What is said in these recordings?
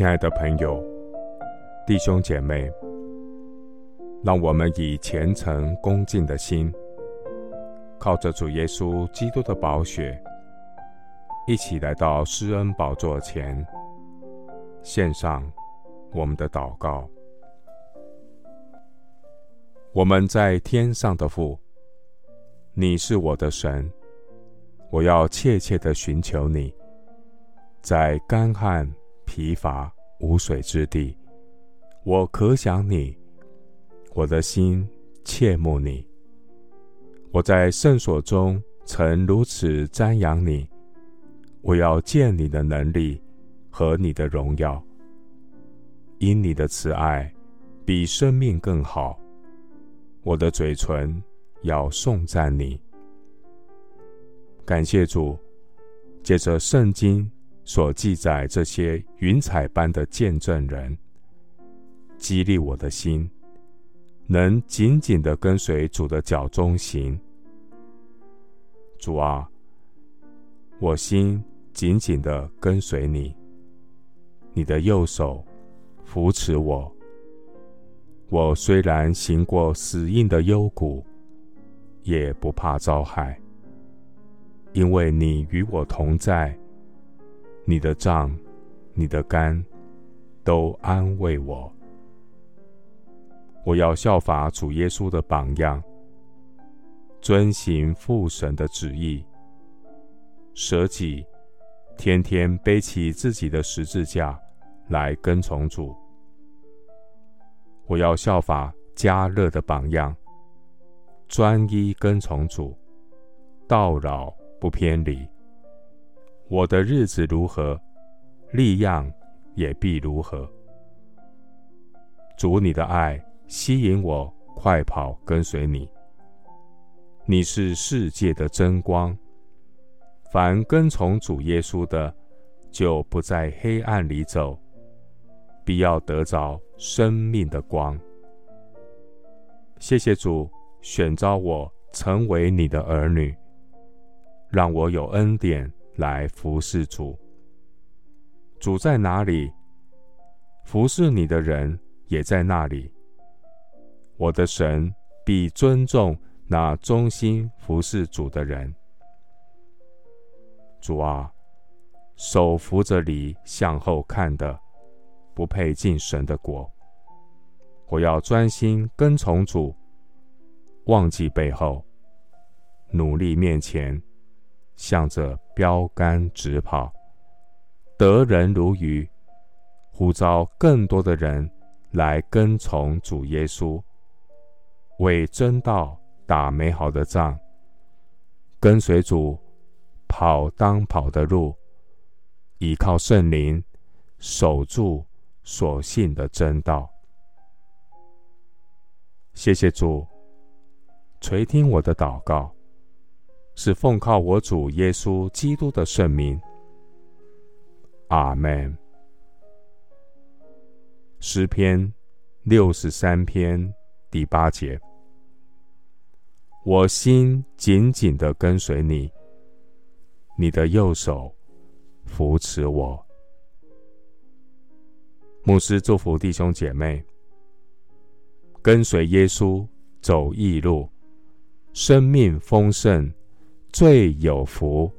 亲爱的朋友、弟兄姐妹，让我们以虔诚恭敬的心，靠着主耶稣基督的宝血，一起来到施恩宝座前，献上我们的祷告。我们在天上的父，你是我的神，我要切切的寻求你，在干旱。疲乏无水之地，我可想你，我的心切慕你。我在圣所中曾如此瞻仰你，我要见你的能力和你的荣耀。因你的慈爱比生命更好，我的嘴唇要颂赞你。感谢主，借着圣经。所记载这些云彩般的见证人，激励我的心，能紧紧的跟随主的脚踪行。主啊，我心紧紧的跟随你，你的右手扶持我。我虽然行过死荫的幽谷，也不怕遭害，因为你与我同在。你的杖，你的竿，都安慰我。我要效法主耶稣的榜样，遵行父神的旨意，舍己，天天背起自己的十字架来跟从主。我要效法迦勒的榜样，专一跟从主，到老不偏离。我的日子如何，力量也必如何。主，你的爱吸引我，快跑跟随你。你是世界的真光，凡跟从主耶稣的，就不在黑暗里走，必要得着生命的光。谢谢主选召我成为你的儿女，让我有恩典。来服侍主。主在哪里，服侍你的人也在那里。我的神必尊重那忠心服侍主的人。主啊，手扶着你向后看的，不配进神的国。我要专心跟从主，忘记背后，努力面前。向着标杆直跑，得人如鱼，呼召更多的人来跟从主耶稣，为真道打美好的仗，跟随主跑当跑的路，依靠圣灵守住所信的真道。谢谢主，垂听我的祷告。是奉靠我主耶稣基督的圣名。阿门。诗篇六十三篇第八节：我心紧紧的跟随你，你的右手扶持我。牧师祝福弟兄姐妹，跟随耶稣走义路，生命丰盛。最有福，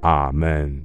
阿门。